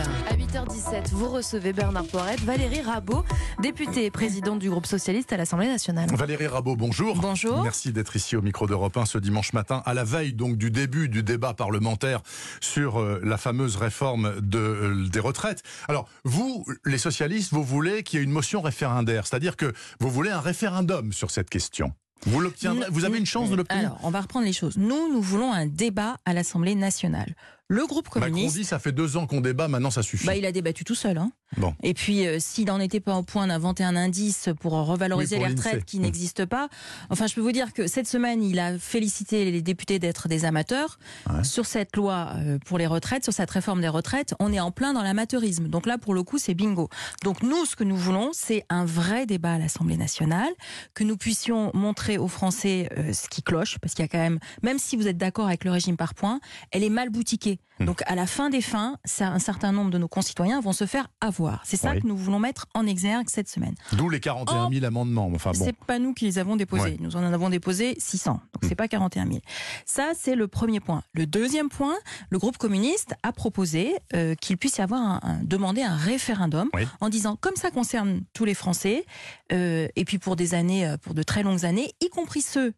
À 8h17, vous recevez Bernard Poirette, Valérie Rabault, députée et présidente du groupe socialiste à l'Assemblée nationale. Valérie Rabault, bonjour. Bonjour. Merci d'être ici au micro d'Europe 1 ce dimanche matin, à la veille donc du début du débat parlementaire sur euh, la fameuse réforme de, euh, des retraites. Alors, vous, les socialistes, vous voulez qu'il y ait une motion référendaire, c'est-à-dire que vous voulez un référendum sur cette question. Vous l'obtiendrez Vous avez une chance de l'obtenir Alors, on va reprendre les choses. Nous, nous voulons un débat à l'Assemblée nationale. Le groupe communiste. Macron dit ça fait deux ans qu'on débat, maintenant ça suffit. Bah, il a débattu tout seul. Hein. Bon. Et puis, euh, s'il n'en était pas au point d'inventer un indice pour revaloriser Oui, pour les retraites qui Mm. n'existent pas, enfin, je peux vous dire que cette semaine, il a félicité les députés d'être des amateurs. Ouais. Sur cette loi euh, pour les retraites, sur cette réforme des retraites, on est en plein dans l'amateurisme. Donc là, pour le coup, c'est bingo. Donc nous, ce que nous voulons, c'est un vrai débat à l'Assemblée nationale, que nous puissions montrer aux Français euh, ce qui cloche, parce qu'il y a quand même, même si vous êtes d'accord avec le régime par points, elle est mal boutiquée. Hmm. Donc à la fin des fins, un certain nombre de nos concitoyens vont se faire avoir. C'est ça Oui. que nous voulons mettre en exergue cette semaine. D'où les 41 000 amendements. Enfin bon. C'est pas nous qui les avons déposés. Nous en avons déposé 600. Donc c'est pas 41 000. Ça, c'est le premier point. Le deuxième point, le groupe communiste a proposé euh, qu'il puisse y avoir un, un- demander un référendum Oui. en disant comme ça concerne tous les Français euh, et puis pour des années, euh, pour de très longues années, y compris ceux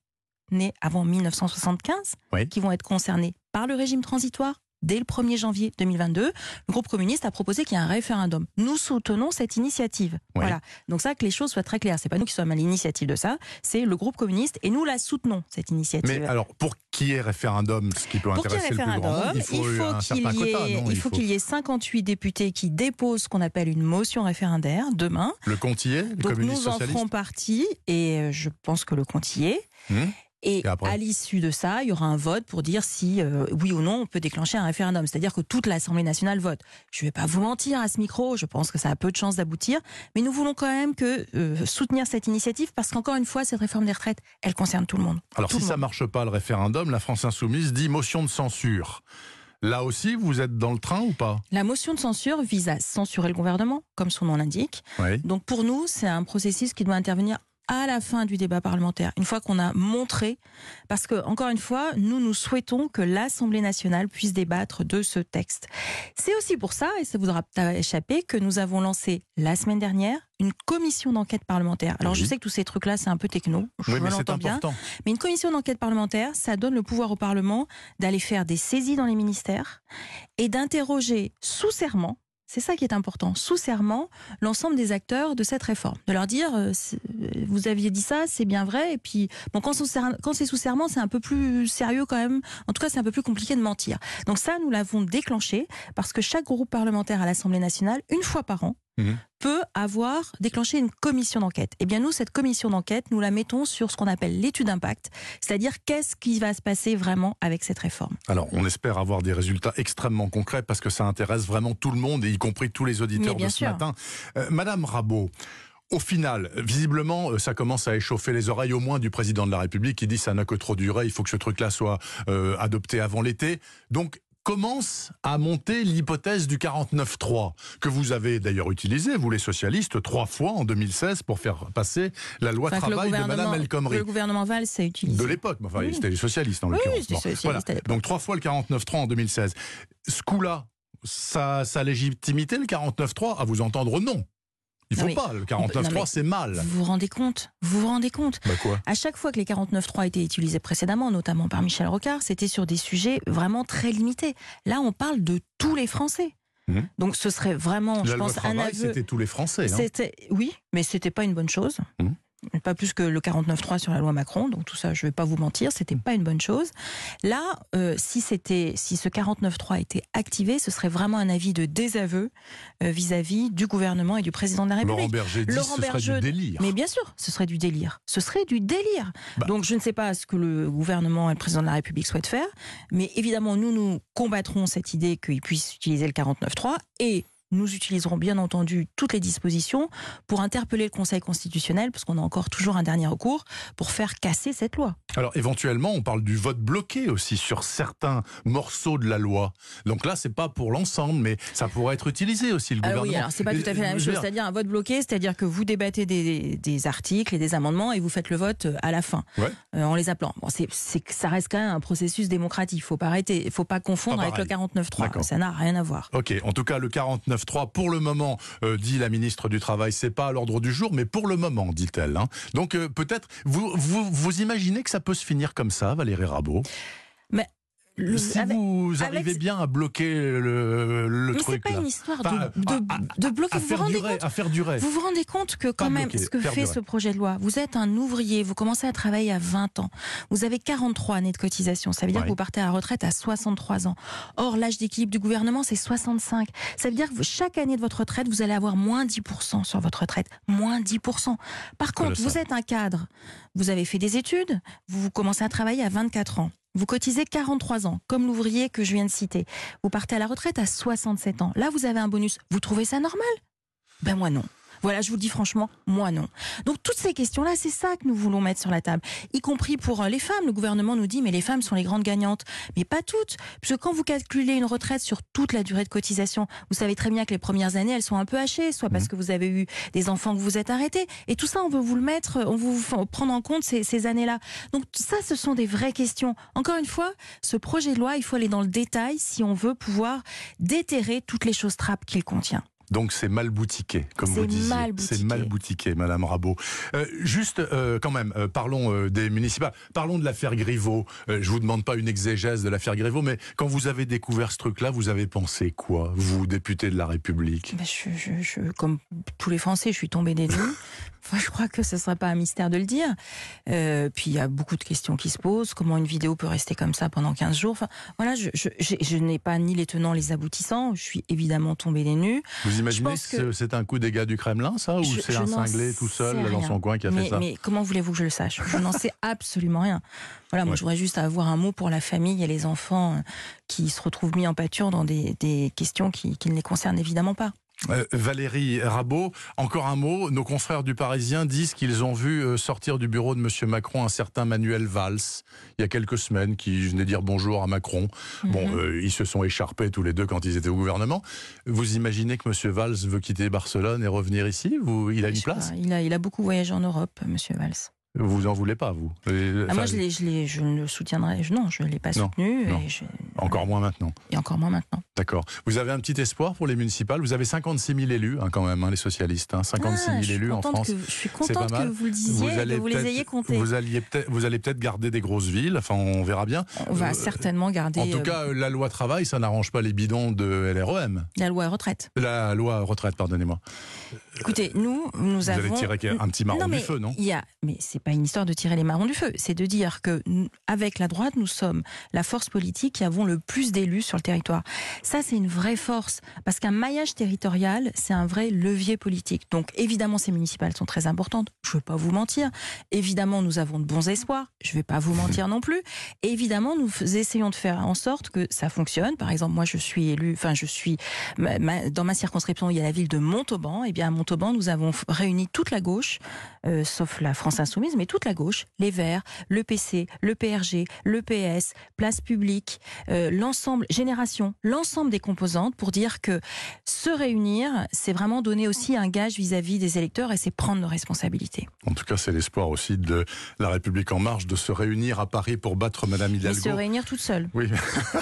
nés avant 1975, Oui. qui vont être concernés par le régime transitoire. Dès le 1er janvier 2022, le groupe communiste a proposé qu'il y ait un référendum. Nous soutenons cette initiative. Voilà. Donc ça, que les choses soient très claires. C'est pas nous qui sommes à l'initiative de ça, c'est le groupe communiste et nous la soutenons cette initiative. Mais alors, pour qu'il y ait référendum, ce qui peut Pour intéresser le plus grand nombre, il faut, qu'il y ait, non il faut y ait 58 députés qui déposent ce qu'on appelle une motion référendaire demain. Le est, les Donc communistes nous en ferons partie et je pense que le est. Hum. Et, à l'issue de ça, il y aura un vote pour dire si euh, oui ou non on peut déclencher un référendum. C'est-à-dire que toute l'Assemblée nationale vote. Je ne vais pas vous mentir à ce micro, je pense que ça a peu de chances d'aboutir, mais nous voulons quand même que euh, soutenir cette initiative parce qu'encore une fois, cette réforme des retraites, elle concerne tout le monde. Alors Tout si ça monde. marche pas le référendum, la France insoumise dit motion de censure. Là aussi, vous êtes dans le train ou pas? La motion de censure vise à censurer le gouvernement, comme son nom l'indique. Oui. Donc pour nous, c'est un processus qui doit intervenir à la fin du débat parlementaire, une fois qu'on a montré, parce que encore une fois, nous nous souhaitons que l'Assemblée nationale puisse débattre de ce texte. C'est aussi pour ça, et ça vous aura échappé, que nous avons lancé la semaine dernière une commission d'enquête parlementaire. Alors je sais que tous ces trucs-là, c'est un peu techno, je Oui, mais l'entends bien, mais une commission d'enquête parlementaire, ça donne le pouvoir au Parlement d'aller faire des saisies dans les ministères et d'interroger sous serment, c'est ça qui est important, sous serment, l'ensemble des acteurs de cette réforme. De leur dire, euh, euh, vous aviez dit ça, c'est bien vrai, et puis, bon, quand c'est sous serment, c'est un peu plus sérieux quand même. En tout cas, c'est un peu plus compliqué de mentir. Donc ça, nous l'avons déclenché parce que chaque groupe parlementaire à l'Assemblée nationale, une fois par an, Mhm. peut avoir déclenché une commission d'enquête. Eh bien, nous, cette commission d'enquête, nous la mettons sur ce qu'on appelle l'étude d'impact, c'est-à-dire qu'est-ce qui va se passer vraiment avec cette réforme. Alors, on espère avoir des résultats extrêmement concrets parce que ça intéresse vraiment tout le monde, et y compris tous les auditeurs de ce sûr. matin. Euh, Madame Rabault, au final, visiblement, euh, ça commence à échauffer les oreilles au moins du président de la République qui dit ça n'a que trop duré, il faut que ce truc-là soit euh, adopté avant l'été. Donc, commence à monter l'hypothèse du 49-3, que vous avez d'ailleurs utilisé, vous les socialistes, trois fois en 2016 pour faire passer la loi Enfin, travail de Madame El Khomri. Le gouvernement Valls a utilisé. De l'époque, mais enfin, Oui. c'était les socialistes en Oui, l'occurrence. voilà. l'époque. Donc trois fois le 49-3 en 2016. Ce coup-là, ça, ça légitimité le 49-3 À vous entendre, non. Il faut Non, pas. Le non, 49-3, mais- c'est mal. Vous vous rendez compte Vous vous rendez compte Bah quoi À chaque fois que les 49.3 étaient utilisés précédemment, notamment par Michel Rocard, c'était sur des sujets vraiment très limités. Là, on parle de tous les Français. Mhm. Donc ce serait vraiment, je pense, un aveu. c'était tous les Français. hein. C'était oui, mais c'était pas une bonne chose. Mhm. Pas plus que le 49.3 sur la loi Macron. Donc tout ça, je vais pas vous mentir, c'était pas une bonne chose. Là, euh, si c'était, si ce 49.3 était activé, ce serait vraiment un avis de désaveu euh, vis-à-vis du gouvernement et du président de la République. Laurent Berger dit Laurent ce serait du délire. Mais bien sûr, ce serait du délire. Ce serait du délire. Bah. Donc je ne sais pas ce que le gouvernement et le président de la République souhaitent faire, mais évidemment, nous, nous combattrons cette idée qu'ils puissent utiliser le 49.3 et nous utiliserons bien entendu toutes les dispositions pour interpeller le Conseil constitutionnel, parce qu'on a encore toujours un dernier recours, pour faire casser cette loi. Alors éventuellement, on parle du vote bloqué aussi sur certains morceaux de la loi. Donc là, c'est pas pour l'ensemble, mais ça pourrait être utilisé aussi le Ah gouvernement. oui, alors c'est pas tout à fait la même chose. C'est-à-dire un vote bloqué, c'est-à-dire que vous débattez des, des articles et des amendements et vous faites le vote à la fin, Ouais. euh, en les appelant. Bon, c'est, ça reste quand même un processus démocratique. Il faut pas arrêter, il faut pas confondre Pas avec le pareil. 49.3. D'accord. Ça n'a rien à voir. Ok, en tout cas, le 49.3, pour le moment, euh, dit la ministre du Travail, c'est pas à l'ordre du jour, mais pour le moment, dit-elle. hein. Donc euh, peut-être, vous, vous, vous imaginez que ça peut se finir comme ça, Valérie Rabault? Le- Si avec- vous avec- arrivez bien à bloquer le, le mais c'est truc pas là. une histoire de, de, à- de bloquer. à Vous vous faire rendez durer, compte à faire durer. Vous vous rendez compte que Pas quand même, bloquer, ce que fait durer. ce projet de loi, vous êtes un ouvrier, vous commencez à travailler à 20 ans, vous avez 43 années de cotisation, ça veut dire Ouais. que vous partez à la retraite à 63 ans. Or, l'âge d'équilibre du gouvernement, c'est 65. Ça veut dire que chaque année de votre retraite, vous allez avoir moins 10% sur votre retraite. Moins 10%. Par contre, vous êtes un cadre, vous avez fait des études, vous commencez à travailler à 24 ans. Vous cotisez 43 ans, comme l'ouvrier que je viens de citer. Vous partez à la retraite à 67 ans. Là, vous avez un bonus. Vous trouvez ça normal? Ben moi non. Voilà, je vous le dis franchement, moi non. Donc toutes ces questions-là, c'est ça que nous voulons mettre sur la table, y compris pour euh, les femmes. Le gouvernement nous dit, mais les femmes sont les grandes gagnantes. Mais pas toutes, puisque quand vous calculez une retraite sur toute la durée de cotisation, vous savez très bien que les premières années, elles sont un peu hachées, soit parce que vous avez eu des enfants que vous êtes arrêtés, et tout ça, on veut vous le mettre, on veut vous prendre en compte ces, ces années-là. Donc ça, ce sont des vraies questions. Encore une fois, ce projet de loi, il faut aller dans le détail si on veut pouvoir déterrer toutes les choses trappes qu'il contient. Donc c'est mal boutiqué, comme vous disiez. C'est mal boutiqué, Madame Rabot. Euh, juste, euh, quand même, euh, parlons euh, des municipales. Parlons de l'affaire Griveaux. Je vous demande pas une exégèse de l'affaire Griveaux, mais quand vous avez découvert ce truc-là, vous avez pensé quoi, vous, député de la République? Ben, je, je- je- comme tous les Français, je suis tombée des nues. Enfin, je crois que ce ne serait pas un mystère de le dire. Puis il y a beaucoup de questions qui se posent. Comment une vidéo peut rester comme ça pendant 15 jours? Enfin, voilà, je, je- je- je n'ai pas ni les tenants, les aboutissants. Je suis évidemment tombée des nues. Vous imaginez que, c'est un coup des gars du Kremlin, ça, ou c'est un cinglé tout seul dans son coin qui a mais, fait ça mais comment voulez-vous que je le sache? Je n'en sais absolument rien. Voilà, moi Ouais. je voudrais juste avoir un mot pour la famille et les enfants euh, qui se retrouvent mis en pâture dans des, des questions qui, qui ne les concernent évidemment pas. Euh, Valérie Rabault, encore un mot. Nos confrères du Parisien disent qu'ils ont vu euh, sortir du bureau de M. Macron un certain Manuel Valls il y a quelques semaines qui venait dire bonjour à Macron. Bon, Mhm. euh, ils se sont écharpés tous les deux quand ils étaient au gouvernement. Vous imaginez que M. Valls veut quitter Barcelone et revenir ici? Vous, Il a une place? pas, il, a, il a beaucoup voyagé en Europe, Monsieur Valls. Vous en voulez pas, vous? Euh, Ah, moi, je, ne le soutiendrai. je- non, je ne l'ai pas Non, soutenu. non. Et, je- Encore moins maintenant. et encore moins maintenant. D'accord. Vous avez un petit espoir pour les municipales? Vous avez 56 000 élus, hein, quand même, hein, les socialistes. hein, 56 000 Ah, je suis élus en France. que- je suis contente que vous le disiez et que vous les ayez comptés. Vous alliez peut-être, vous allez peut-être garder des grosses villes. Enfin, on verra bien. On va Euh, certainement garder En tout euh, cas, la loi travail, ça n'arrange pas les bidons de LREM. la loi retraite. La loi retraite, pardonnez-moi. Écoutez, nous, nous Vous avons. allez tirer un petit marron non, du feu, non il y a, mais c'est pas une histoire de tirer les marrons du feu. C'est de dire que avec la droite, nous sommes la force politique qui avons le plus d'élus sur le territoire. Ça, c'est une vraie force parce qu'un maillage territorial, c'est un vrai levier politique. Donc, évidemment, ces municipales sont très importantes. Je ne veux pas vous mentir. Évidemment, nous avons de bons espoirs. Je ne vais pas vous mentir non plus. Et évidemment, nous essayons de faire en sorte que ça fonctionne. Par exemple, moi, je suis élu, enfin, je suis dans ma circonscription, il y a la ville de Montauban. Et bien, à Montauban, nous avons réuni toute la gauche, euh, sauf la France Insoumise, mais toute la gauche, les Verts, le PC, le PRG, le PS, Place Publique, euh, l'ensemble, Génération, l'ensemble des composantes pour dire que se réunir, c'est vraiment donner aussi un gage vis-à-vis des électeurs et c'est prendre nos responsabilités. En tout cas, c'est l'espoir aussi de la République en marche de se réunir à Paris pour battre Madame Et Hidalgo. se réunir toute seule. Oui,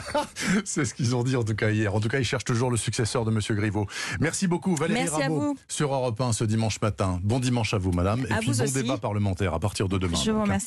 c'est ce qu'ils ont dit en tout cas hier. En tout cas, ils cherchent toujours le successeur de Monsieur Griveaux. Merci beaucoup, Valérie Merci à Rabault, vous. sur Europe 1 ce dimanche matin. Bon dimanche à vous, Madame, et À puis bon aussi. débat parlementaire à partir de demain. Je vous donc, hein. remercie.